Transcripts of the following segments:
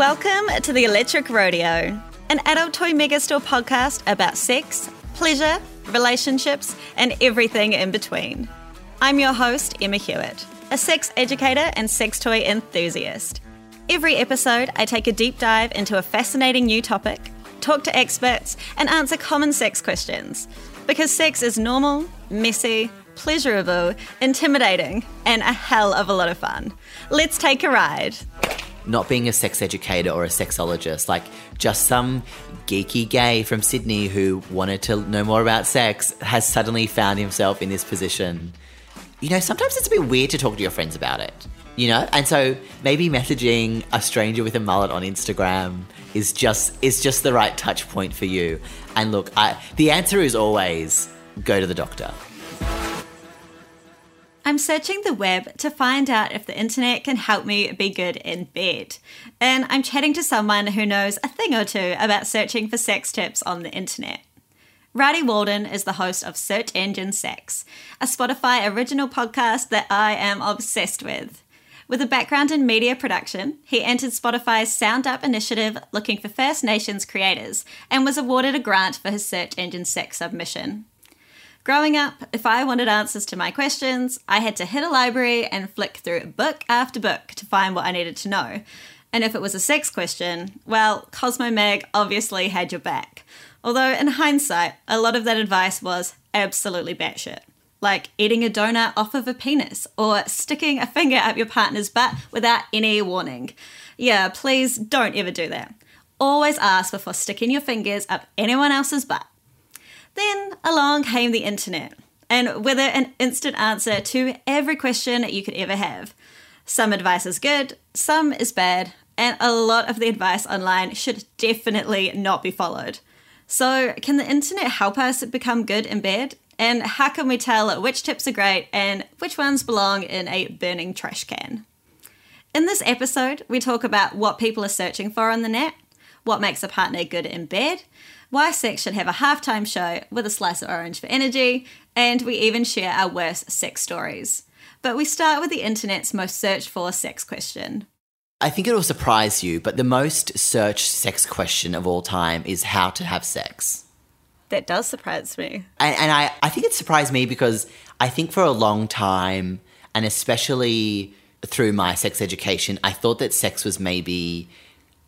Welcome to the Electric Rodeo, an adult toy megastore podcast about sex, pleasure, relationships, and everything in between. I'm your host, Emma Hewitt, a sex educator and sex toy enthusiast. Every episode, I take a deep dive into a fascinating new topic, talk to experts, and answer common sex questions. Because sex is normal, messy, pleasurable, intimidating, and a hell of a lot of fun. Let's take a ride not being a sex educator or a sexologist, like just some geeky gay from Sydney who wanted to know more about sex has suddenly found himself in this position. You know, sometimes it's a bit weird to talk to your friends about it, you know? And so maybe messaging a stranger with a mullet on Instagram is just is just the right touch point for you. And look, I, the answer is always go to the doctor. I'm searching the web to find out if the internet can help me be good in bed. And I'm chatting to someone who knows a thing or two about searching for sex tips on the internet. Rowdie Walden is the host of Search Engine Sex, a Spotify original podcast that I am obsessed with. With a background in media production, he entered Spotify's Sound Up initiative looking for First Nations creators and was awarded a grant for his Search Engine Sex submission. Growing up, if I wanted answers to my questions, I had to hit a library and flick through book after book to find what I needed to know. And if it was a sex question, well, Cosmo Mag obviously had your back. Although, in hindsight, a lot of that advice was absolutely batshit. Like eating a donut off of a penis or sticking a finger up your partner's butt without any warning. Yeah, please don't ever do that. Always ask before sticking your fingers up anyone else's butt. Then along came the internet, and with it, an instant answer to every question you could ever have. Some advice is good, some is bad, and a lot of the advice online should definitely not be followed. So, can the internet help us become good in bed? And how can we tell which tips are great and which ones belong in a burning trash can? In this episode, we talk about what people are searching for on the net, what makes a partner good in bed, why sex should have a halftime show with a slice of orange for energy, and we even share our worst sex stories. But we start with the internet's most searched for sex question. I think it'll surprise you, but the most searched sex question of all time is how to have sex. That does surprise me. And, and I, I think it surprised me because I think for a long time, and especially through my sex education, I thought that sex was maybe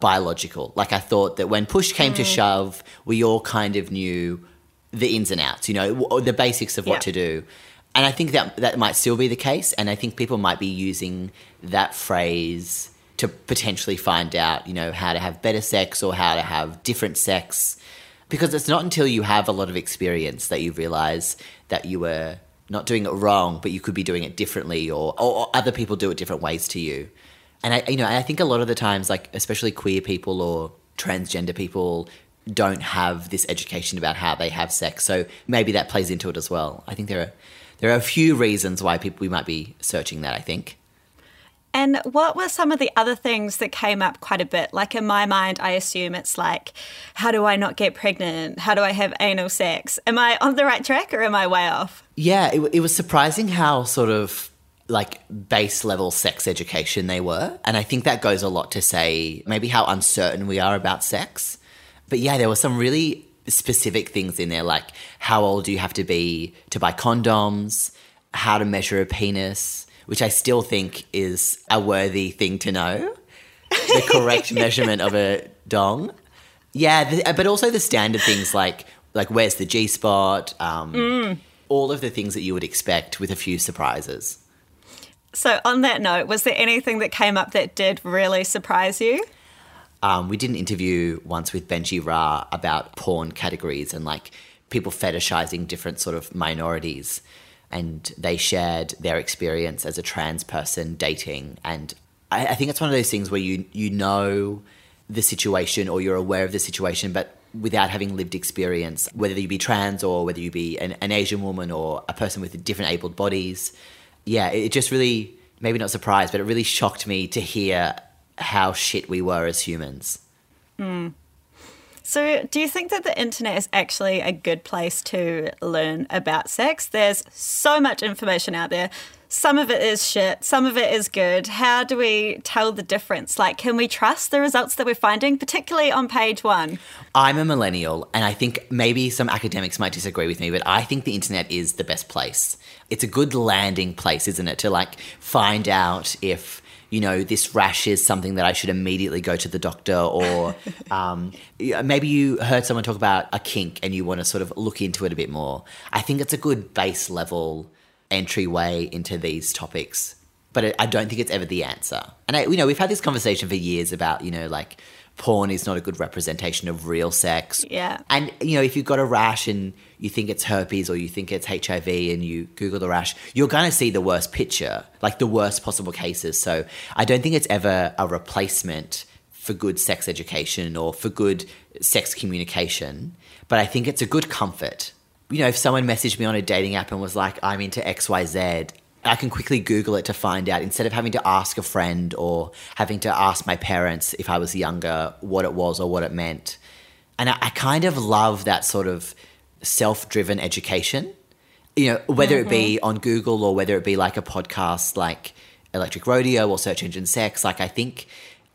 biological. Like I thought that when push came mm. to shove, we all kind of knew the ins and outs, you know, the basics of what to do. And I think that that might still be the case. And I think people might be using that phrase to potentially find out, you know, how to have better sex or how to have different sex. Because it's not until you have a lot of experience that you realize that you were not doing it wrong, but you could be doing it differently or, or other people do it different ways to you and I, you know, I think a lot of the times, like especially queer people or transgender people, don't have this education about how they have sex. So maybe that plays into it as well. I think there are there are a few reasons why people we might be searching that. I think. And what were some of the other things that came up quite a bit? Like in my mind, I assume it's like, how do I not get pregnant? How do I have anal sex? Am I on the right track or am I way off? Yeah, it, it was surprising how sort of like base level sex education they were. And I think that goes a lot to say maybe how uncertain we are about sex. But yeah, there were some really specific things in there, like how old do you have to be to buy condoms, how to measure a penis, which I still think is a worthy thing to know. The correct measurement of a dong. Yeah, the, but also the standard things like like where's the G spot, um, mm. all of the things that you would expect with a few surprises. So, on that note, was there anything that came up that did really surprise you? Um, we did an interview once with Benji Ra about porn categories and like people fetishizing different sort of minorities. And they shared their experience as a trans person dating. And I, I think it's one of those things where you you know the situation or you're aware of the situation, but without having lived experience, whether you be trans or whether you be an, an Asian woman or a person with different abled bodies yeah, it just really maybe not surprised, but it really shocked me to hear how shit we were as humans. Mm. So, do you think that the internet is actually a good place to learn about sex? There's so much information out there. Some of it is shit, some of it is good. How do we tell the difference? Like, can we trust the results that we're finding, particularly on page one? I'm a millennial, and I think maybe some academics might disagree with me, but I think the internet is the best place. It's a good landing place, isn't it, to like find out if you know, this rash is something that I should immediately go to the doctor, or um, maybe you heard someone talk about a kink and you want to sort of look into it a bit more. I think it's a good base level entryway into these topics, but I don't think it's ever the answer. And I, you know, we've had this conversation for years about you know, like porn is not a good representation of real sex. Yeah. And you know, if you've got a rash and you think it's herpes or you think it's HIV and you Google the rash, you're going to see the worst picture, like the worst possible cases. So I don't think it's ever a replacement for good sex education or for good sex communication. But I think it's a good comfort. You know, if someone messaged me on a dating app and was like, I'm into XYZ, I can quickly Google it to find out instead of having to ask a friend or having to ask my parents if I was younger what it was or what it meant. And I, I kind of love that sort of self driven education. You know, whether mm-hmm. it be mm-hmm. on Google or whether it be like a podcast like Electric Rodeo or Search Engine Sex, like I think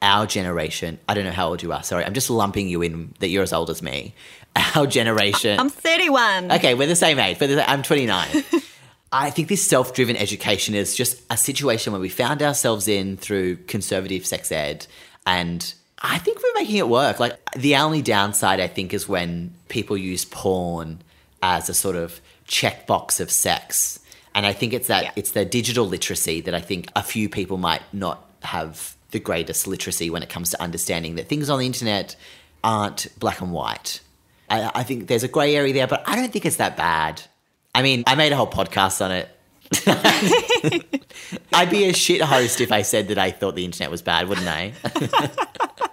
our generation, I don't know how old you are, sorry, I'm just lumping you in that you're as old as me. Our generation. I'm 31. Okay, we're the same age, but I'm 29. I think this self driven education is just a situation where we found ourselves in through conservative sex ed. And I think we're making it work. Like, the only downside, I think, is when people use porn as a sort of checkbox of sex. And I think it's that yeah. it's the digital literacy that I think a few people might not have the greatest literacy when it comes to understanding that things on the internet aren't black and white. I, I think there's a grey area there, but I don't think it's that bad. I mean, I made a whole podcast on it. I'd be a shit host if I said that I thought the internet was bad, wouldn't I?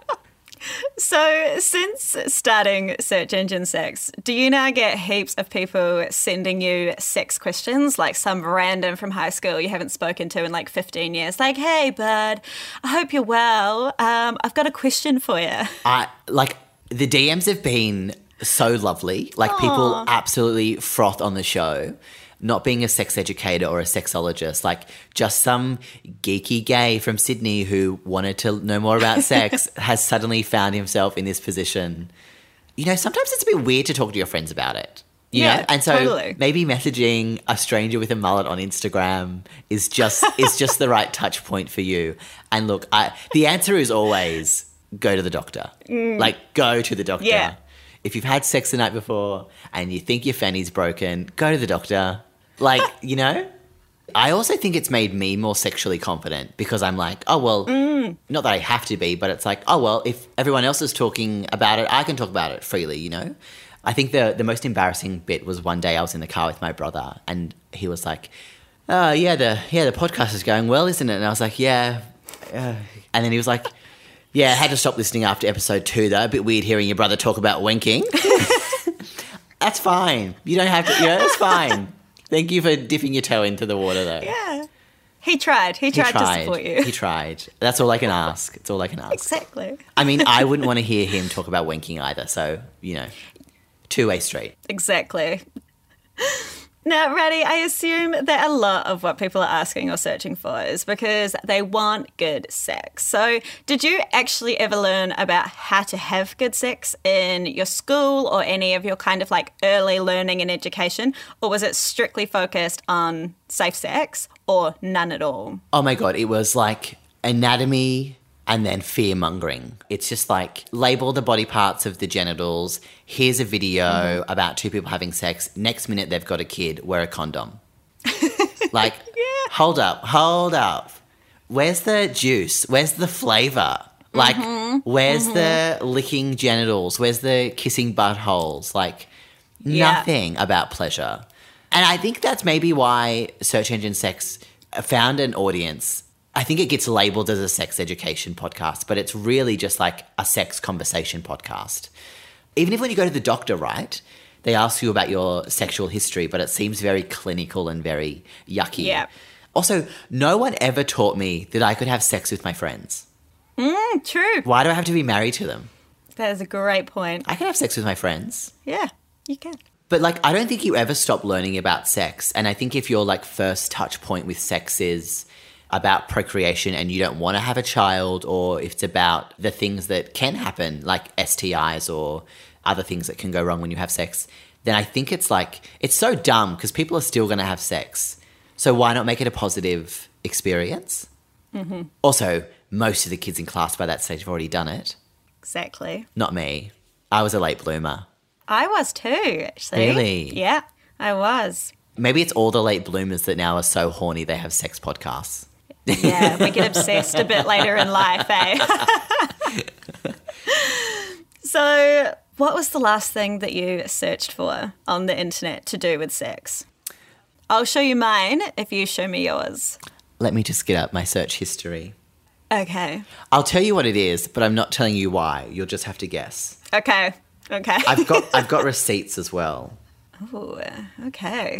so, since starting Search Engine Sex, do you now get heaps of people sending you sex questions, like some random from high school you haven't spoken to in like 15 years? Like, hey, bud, I hope you're well. Um, I've got a question for you. I like the DMs have been so lovely. Like Aww. people absolutely froth on the show. Not being a sex educator or a sexologist, like just some geeky gay from Sydney who wanted to know more about sex has suddenly found himself in this position. You know, sometimes it's a bit weird to talk to your friends about it. yeah, know? and so totally. maybe messaging a stranger with a mullet on Instagram is just is just the right touch point for you. And look, I, the answer is always go to the doctor. Mm. Like go to the doctor. Yeah if you've had sex the night before and you think your fanny's broken, go to the doctor. Like, you know? I also think it's made me more sexually confident because I'm like, oh, well, mm. not that I have to be, but it's like, oh, well, if everyone else is talking about it, I can talk about it freely, you know? I think the, the most embarrassing bit was one day I was in the car with my brother and he was like, oh, yeah, the, yeah, the podcast is going well, isn't it? And I was like, yeah. And then he was like, yeah, I had to stop listening after episode two, though. A bit weird hearing your brother talk about winking. That's fine. You don't have to, know, it's fine. Thank you for dipping your toe into the water, though. Yeah. He tried. He tried, he tried. to support you. He tried. That's all I can ask. It's all I can ask. Exactly. I mean, I wouldn't want to hear him talk about winking either. So, you know, two way street. Exactly. Now, Rowdie, I assume that a lot of what people are asking or searching for is because they want good sex. So, did you actually ever learn about how to have good sex in your school or any of your kind of like early learning and education? Or was it strictly focused on safe sex or none at all? Oh my God, it was like anatomy, and then fear mongering. It's just like label the body parts of the genitals. Here's a video mm-hmm. about two people having sex. Next minute, they've got a kid. Wear a condom. like, yeah. hold up, hold up. Where's the juice? Where's the flavor? Like, mm-hmm. where's mm-hmm. the licking genitals? Where's the kissing buttholes? Like, yeah. nothing about pleasure. And I think that's maybe why search engine sex found an audience I think it gets labeled as a sex education podcast, but it's really just like a sex conversation podcast. Even if when you go to the doctor, right, they ask you about your sexual history, but it seems very clinical and very yucky. Yeah. Also, no one ever taught me that I could have sex with my friends. Mm, true. Why do I have to be married to them? That is a great point. I can have sex with my friends. Yeah, you can. But like, I don't think you ever stop learning about sex. And I think if your like first touch point with sex is about procreation and you don't want to have a child, or if it's about the things that can happen, like STIs or other things that can go wrong when you have sex, then I think it's like, it's so dumb because people are still going to have sex. So why not make it a positive experience? Mm-hmm. Also, most of the kids in class by that stage have already done it. Exactly. Not me. I was a late bloomer. I was too, actually. Really? Yeah, I was. Maybe it's all the late bloomers that now are so horny they have sex podcasts. Yeah, we get obsessed a bit later in life, eh? so, what was the last thing that you searched for on the internet to do with sex? I'll show you mine if you show me yours. Let me just get up my search history. Okay. I'll tell you what it is, but I'm not telling you why. You'll just have to guess. Okay. Okay. I've got I've got receipts as well. Ooh, okay.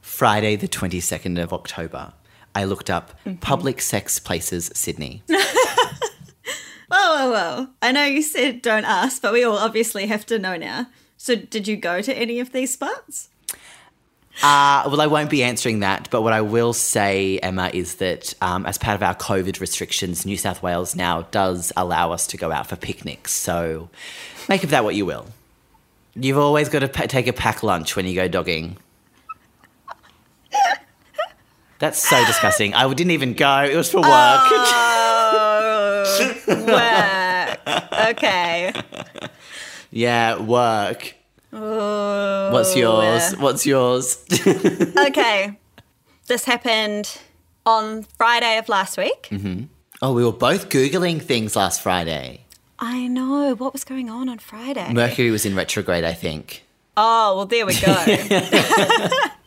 Friday the 22nd of October. I looked up public sex places Sydney. Whoa, whoa, whoa. I know you said don't ask, but we all obviously have to know now. So, did you go to any of these spots? Uh, well, I won't be answering that, but what I will say, Emma, is that um, as part of our COVID restrictions, New South Wales now does allow us to go out for picnics. So make of that what you will. You've always got to pa- take a pack lunch when you go dogging. That's so disgusting. I didn't even go. It was for work. Oh, work. Okay. yeah, work. Ooh. What's yours? What's yours? Okay. This happened on Friday of last week. Mm-hmm. oh, we were both Googling things last Friday. I know. What was going on on Friday? Mercury was in retrograde, I think. Oh, well, there we go.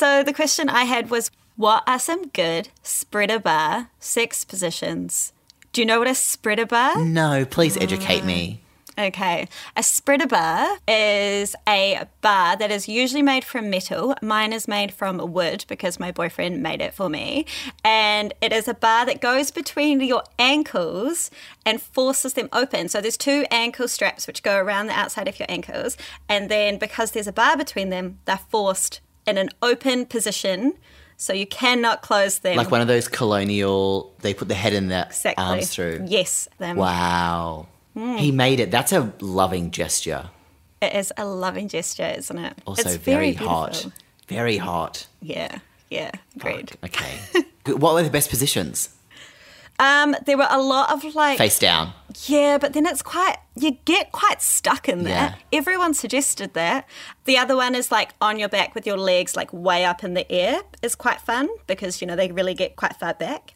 so the question I had was what are some good spreader bar sex positions? Do you know what a spreader bar? No, please educate me. Mm. Okay. A spreader bar is a bar that is usually made from metal. Mine is made from wood because my boyfriend made it for me. And it is a bar that goes between your ankles and forces them open. So there's two ankle straps which go around the outside of your ankles. And then because there's a bar between them, they're forced in an open position. So you cannot close them. Like one of those colonial, they put the head and the exactly. arms through. Yes. Them. Wow. Hmm. He made it. That's a loving gesture. It is a loving gesture, isn't it? Also it's very, very, hot. Very hot. Yeah, yeah, agreed. Okay. What were the best positions? Um, there were a lot of like, Face down. yeah, but then it's quite, you get quite stuck in there. Yeah. Everyone suggested that. The other one is like on your back with your legs like way up in the air is quite fun because, you know, they really get quite far back.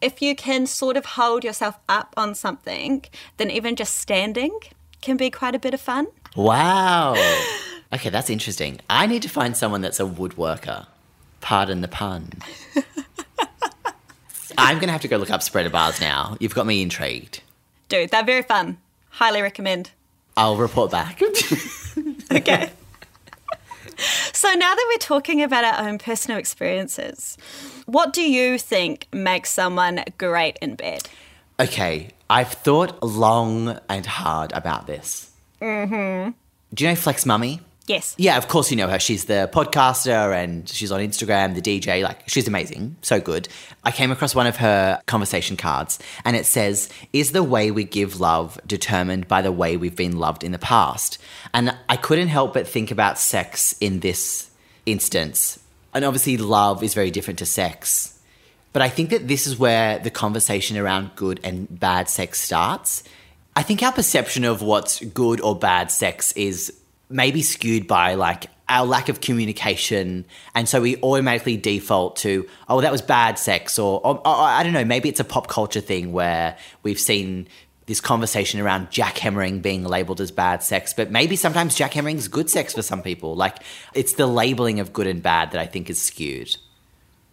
If you can sort of hold yourself up on something, then even just standing can be quite a bit of fun. Wow. Okay, that's interesting. I need to find someone that's a woodworker. Pardon the pun. I'm going to have to go look up spreader bars now. You've got me intrigued. Dude, they're very fun. Highly recommend. I'll report back. Okay. so now that we're talking about our own personal experiences, what do you think makes someone great in bed? okay, I've thought long and hard about this. Mm-hmm. Do you know Flex Mami? Yes. Yeah, of course you know her. She's the podcaster and she's on Instagram, the DJ. Like, she's amazing. So good. I came across one of her conversation cards and it says, Is the way we give love determined by the way we've been loved in the past? And I couldn't help but think about sex in this instance. And obviously, love is very different to sex. But I think that this is where the conversation around good and bad sex starts. I think our perception of what's good or bad sex is maybe skewed by like our lack of communication. And so we automatically default to, oh, that was bad sex. Or, oh, or, or I don't know, maybe it's a pop culture thing where we've seen this conversation around jackhammering being labeled as bad sex. But maybe sometimes jackhammering is good sex for some people. Like it's the labeling of good and bad that I think is skewed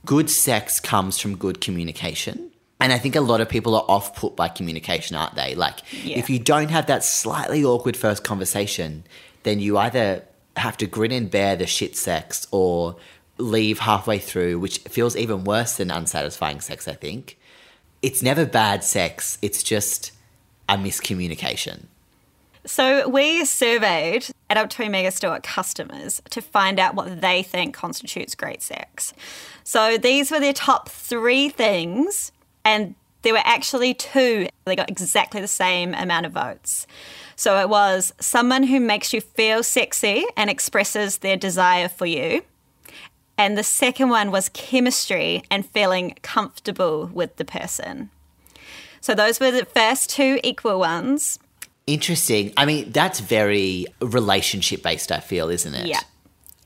good sex comes from good communication. And I think a lot of people are off put by communication, aren't they? Like, Yeah. if you don't have that slightly awkward first conversation, then you either have to grin and bear the shit sex or leave halfway through, which feels even worse than unsatisfying sex, I think. It's never bad sex, it's just a miscommunication? So we surveyed Adult Toy Megastore customers to find out what they think constitutes great sex. So these were their top three things, and there were actually two. They got exactly the same amount of votes. So it was someone who makes you feel sexy and expresses their desire for you. And the second one was chemistry and feeling comfortable with the person. So those were the first two equal ones. Interesting. I mean, that's very relationship based, I feel, isn't it? Yeah.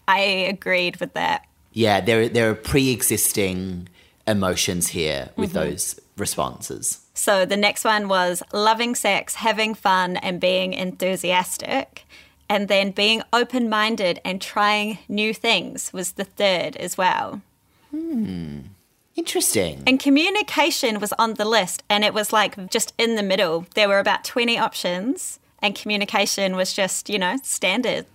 I agreed with that. Yeah, there, there are pre existing emotions here with mm-hmm. those responses. So the next one was loving sex, having fun, and being enthusiastic. And then being open minded and trying new things was the third as well. Hmm. Interesting. And communication was on the list, and it was like just in the middle. There were about 20 options, and communication was just, you know, standard.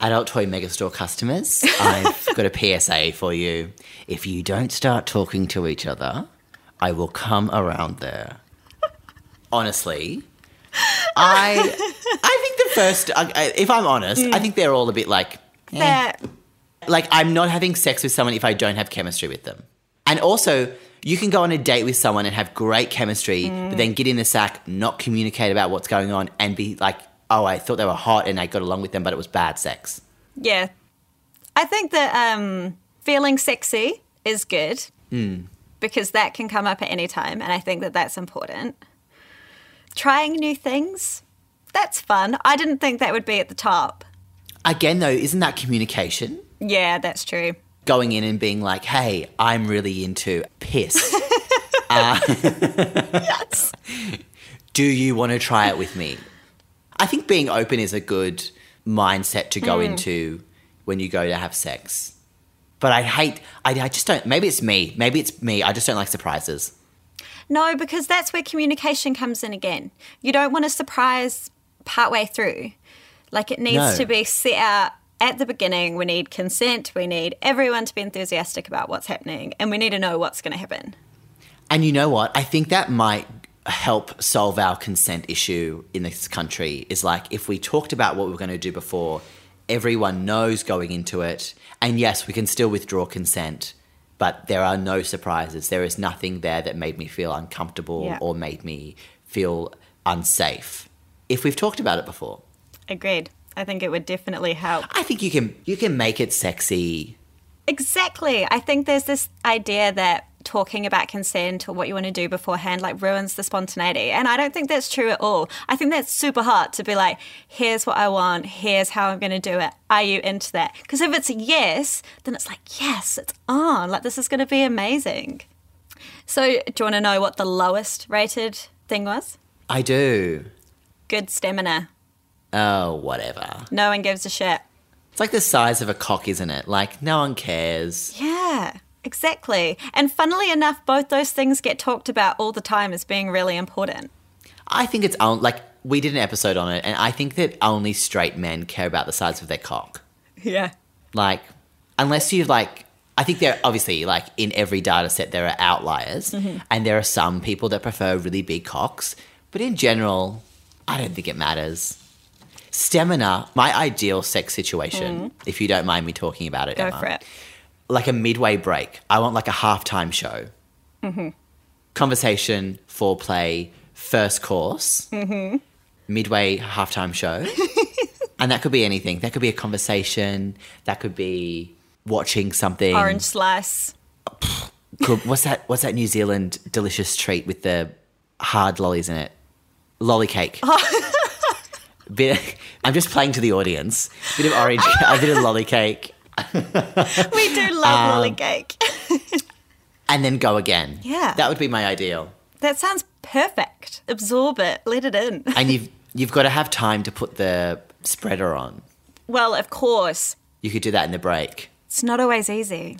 Adult Toy Megastore customers, I've got a PSA for you. If you don't start talking to each other, I will come around there. Honestly, I I think the first, if I'm honest, mm. I think they're all a bit like, eh. like I'm not having sex with someone if I don't have chemistry with them. And also, you can go on a date with someone and have great chemistry, mm. but then get in the sack, not communicate about what's going on, and be like, oh, I thought they were hot and I got along with them, but it was bad sex. Yeah. I think that um, feeling sexy is good mm. Because that can come up at any time. And I think that that's important. Trying new things, that's fun. I didn't think that would be at the top. Again, though, isn't that communication? Yeah, that's true going in and being like, hey, I'm really into piss. uh, yes. Do you want to try it with me? I think being open is a good mindset to go mm. into when you go to have sex. But I hate, I, I just don't, maybe it's me. Maybe it's me. I just don't like surprises. No, because that's where communication comes in again. You don't want to surprise partway through. Like it needs no. to be set out at the beginning, we need consent, we need everyone to be enthusiastic about what's happening, and we need to know what's going to happen. And you know what? I think that might help solve our consent issue in this country is like if we talked about what we are going to do before, everyone knows going into it. And yes, we can still withdraw consent, but there are no surprises. There is nothing there that made me feel uncomfortable yeah. or made me feel unsafe. If we've talked about it before. Agreed. I think it would definitely help. I think you can you can make it sexy. Exactly. I think there's this idea that talking about consent or what you want to do beforehand like ruins the spontaneity. And I don't think that's true at all. I think that's super hard to be like, here's what I want, here's how I'm going to do it. Are you into that? Because if it's a yes, then it's like, yes, it's on. Like, this is going to be amazing. So, do you want to know what the lowest rated thing was? I do. Good stamina. Oh, whatever. No one gives a shit. It's like the size of a cock, isn't it? Like, no one cares. Yeah, exactly. And funnily enough, both those things get talked about all the time as being really important. I think it's like we did an episode on it, and I think that only straight men care about the size of their cock. Yeah. Like, unless you like, I think there obviously like in every data set there are outliers, mm-hmm. and there are some people that prefer really big cocks, but in general, I don't think it matters. Stamina, my ideal sex situation, mm. if you don't mind me talking about it, Go Emma, for it. Like a midway break. I want like a halftime show. Mm-hmm. Conversation, foreplay, first course, mm-hmm. midway halftime show. and that could be anything. That could be a conversation. That could be watching something. Orange slice. Could, what's that? What's that New Zealand delicious treat with the hard lollies in it? Lolly cake. bit. I'm just playing to the audience. Bit of orange, a bit of lolly cake. We do love um, lolly cake. and then go again. Yeah, that would be my ideal. That sounds perfect. Absorb it. Let it in. and you've you've got to have time to put the spreader on. Well, of course. You could do that in the break. It's not always easy.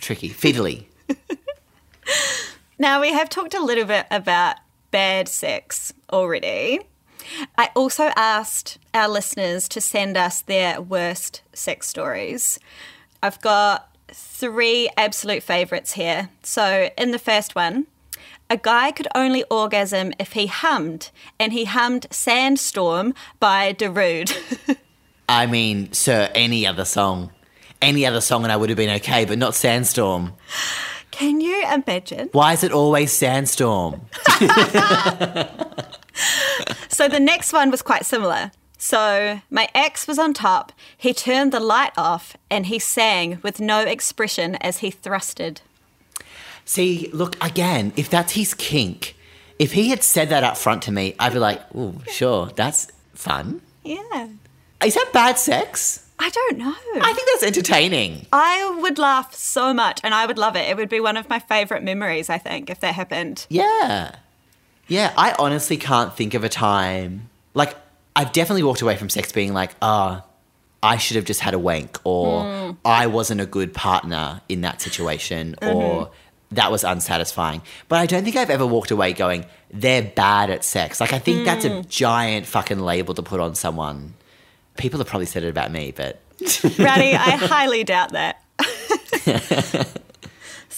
Tricky, fiddly. now we have talked a little bit about bad sex already. I also asked our listeners to send us their worst sex stories. I've got three absolute favourites here. So, in the first one, A guy could only orgasm if he hummed, and he hummed Sandstorm by Darude. I mean, sir, any other song. Any other song and I would have been okay, but not Sandstorm. Can you imagine? Why is it always Sandstorm? So the next one was quite similar. So my ex was on top, he turned the light off, and he sang with no expression as he thrusted. See, look, again, if that's his kink, if he had said that up front to me, I'd be like, oh, sure, that's fun. Yeah. Is that bad sex? I don't know. I think that's entertaining. I would laugh so much and I would love it. It would be one of my favorite memories, I think, if that happened. Yeah. Yeah, I honestly can't think of a time. Like, I've definitely walked away from sex being like, ah, I should have just had a wank, or hmm. I wasn't a good partner in that situation, mm-hmm. or that was unsatisfying. But I don't think I've ever walked away going, they're bad at sex. Like, I think that's a hmm. giant fucking label to put on someone. People have probably said it about me, but Rowdie, I highly doubt that.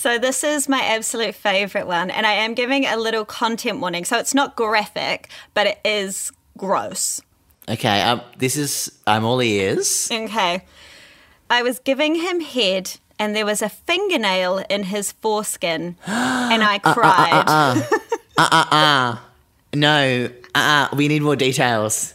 so this is my absolute favorite one, and I am giving a little content warning. So it's not graphic, but it is gross. okay, um, this is, I'm all ears. Okay. I was giving him head, and there was a fingernail in his foreskin, and I cried. No, uh, we need more details.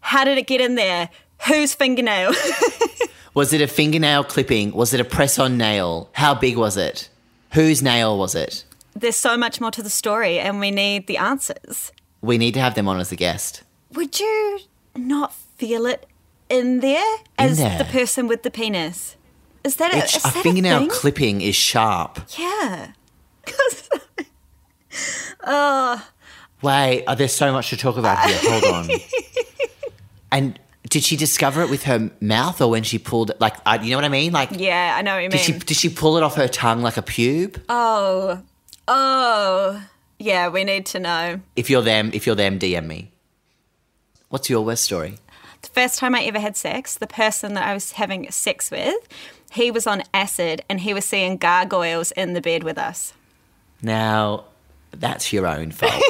How did it get in there? Whose fingernail? Was it a fingernail clipping? Was it a press on nail? How big was it? Whose nail was it? There's so much more to the story, and we need the answers. We need to have them on as a guest. Would you not feel it in there as there? the person with the penis? Is that a, It's- is a that fingernail thing? clipping is sharp. Yeah. oh. Wait, oh, there's so much to talk about here. Hold on. and did she discover it with her mouth or when she pulled it? Like, I, you know what I mean? Like, yeah, I know what you did she did she pull it off her tongue like a pube? oh, oh, yeah. We need to know. If you're them, if you're them, DM me. What's your worst story? The first time I ever had sex, the person that I was having sex with, he was on acid and he was seeing gargoyles in the bed with us. Now, that's your own fault.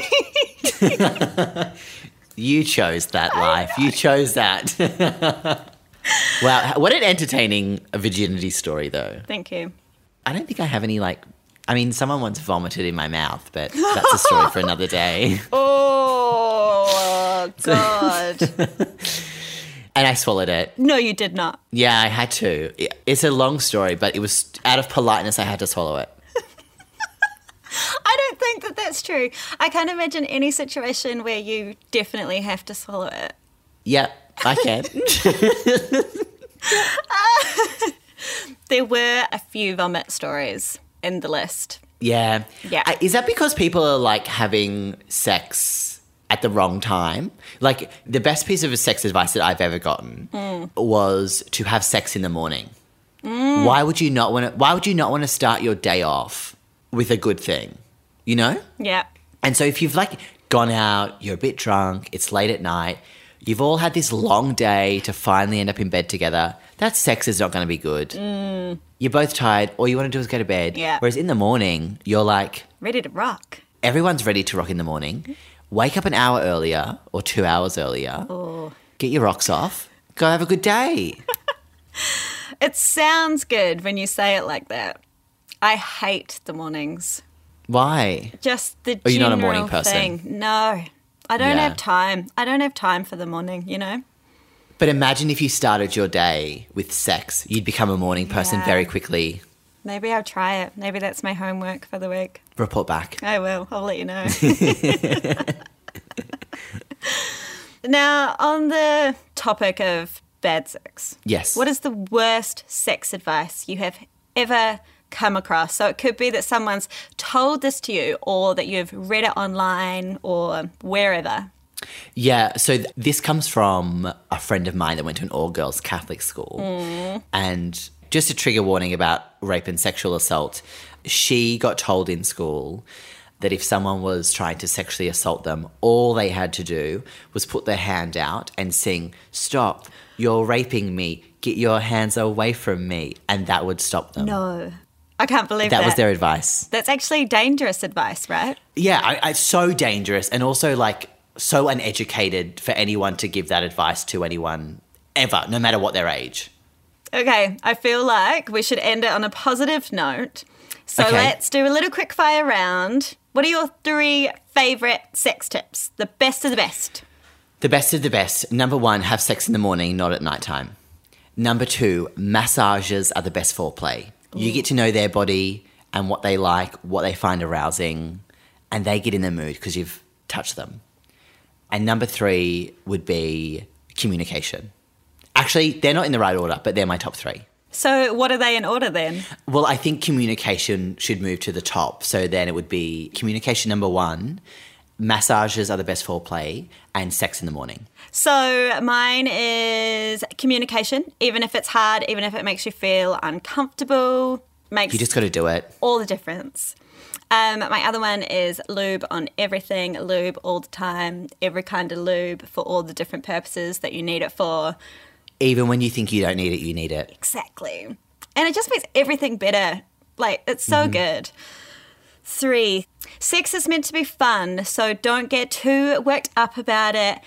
you chose that life. You chose that. wow, what an entertaining virginity story, though. Thank you. I don't think I have any, like, I mean, someone once vomited in my mouth, but that's a story for another day. Oh, God. And I swallowed it. no, you did not. Yeah, I had to. It's a long story, but it was out of politeness, I had to swallow it. I don't think that that's true. I can't imagine any situation where you definitely have to swallow it. Yep, I can. There were a few vomit stories in the list. Yeah. Yeah. I- Is that because people are like having sex at the wrong time? Like the best piece of sex advice that I've ever gotten hmm. was to have sex in the morning. Hmm. Why would you not want to why would you not want to start your day off with a good thing? You know? Yeah. And so if you've like gone out, you're a bit drunk, it's late at night, you've all had this long day to finally end up in bed together, that sex is not going to be good. Mm. You're both tired, all you want to do is go to bed. Yeah. Whereas in the morning, you're like, Ready to rock. everyone's ready to rock in the morning. Mm-hmm. Wake up an hour earlier or two hours earlier, Oh. get your rocks off, go have a good day. It sounds good when you say it like that. I hate the mornings. Why? Just the Oh, you're not a general morning person. thing. No. I don't Yeah. have time. I don't have time for the morning, you know? But imagine if you started your day with sex, you'd become a morning person Yeah. very quickly. Maybe I'll try it. Maybe that's my homework for the week. Report back. I will. I'll let you know. now, on the topic of bad sex, Yes. what is the worst sex advice you have ever come across? So it could be that someone's told this to you, or that you've read it online, or wherever. Yeah, so th- this comes from a friend of mine that went to an all girls Catholic school. Mm. And just a trigger warning about rape and sexual assault, she got told in school that if someone was trying to sexually assault them, all they had to do was put their hand out and sing, Stop, you're raping me, get your hands away from me. And that would stop them. No. I can't believe that. That was their advice. That's actually dangerous advice, right? Yeah, I, I, it's so dangerous and also like so uneducated for anyone to give that advice to anyone ever, no matter what their age. Okay, I feel like we should end it on a positive note. So Okay. let's do a little quick fire round. What are your three favorite sex tips? The best of the best. The best of the best. Number one, have sex in the morning, not at nighttime. Number two, massages are the best foreplay. You get to know their body and what they like, what they find arousing, and they get in the mood because you've touched them. And number three would be communication. Actually, they're not in the right order, but they're my top three. So, what are they in order then? Well, I think communication should move to the top. So then it would be communication number one, massages are the best foreplay, and sex in the morning. So, mine is communication, even if it's hard, even if it makes you feel uncomfortable, makes You just got to do it. all the difference. Um, my other one is lube on everything, lube all the time, every kind of lube for all the different purposes that you need it for. Even when you think you don't need it, you need it. Exactly. And it just makes everything better. Like, it's so good. Three, sex is meant to be fun, so don't get too worked up about it.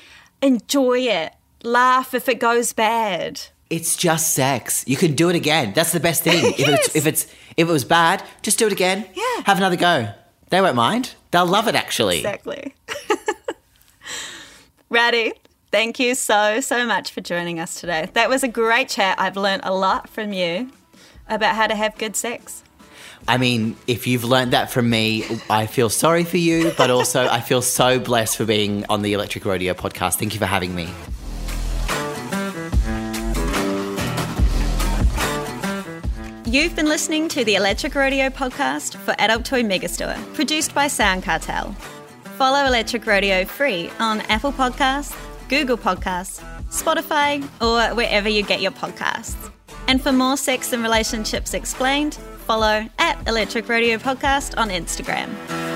Enjoy it. Laugh if it goes bad. It's just sex. You can do it again. That's the best thing. If it's if it's if it was bad, just do it again. Yeah. Have another go. They won't mind. They'll love it actually. Exactly. Rowdie, thank you so, so much for joining us today. That was a great chat. I've learned a lot from you about how to have good sex. I mean, if you've learned that from me, I feel sorry for you, but also I feel so blessed for being on the Electric Rodeo podcast. Thank you for having me. You've been listening to the Electric Rodeo podcast for Adult Toy Megastore, produced by Sound Cartel. Follow Electric Rodeo free on Apple Podcasts, Google Podcasts, Spotify, or wherever you get your podcasts. And for more sex and relationships explained, follow at Electric Rodeo Podcast on Instagram.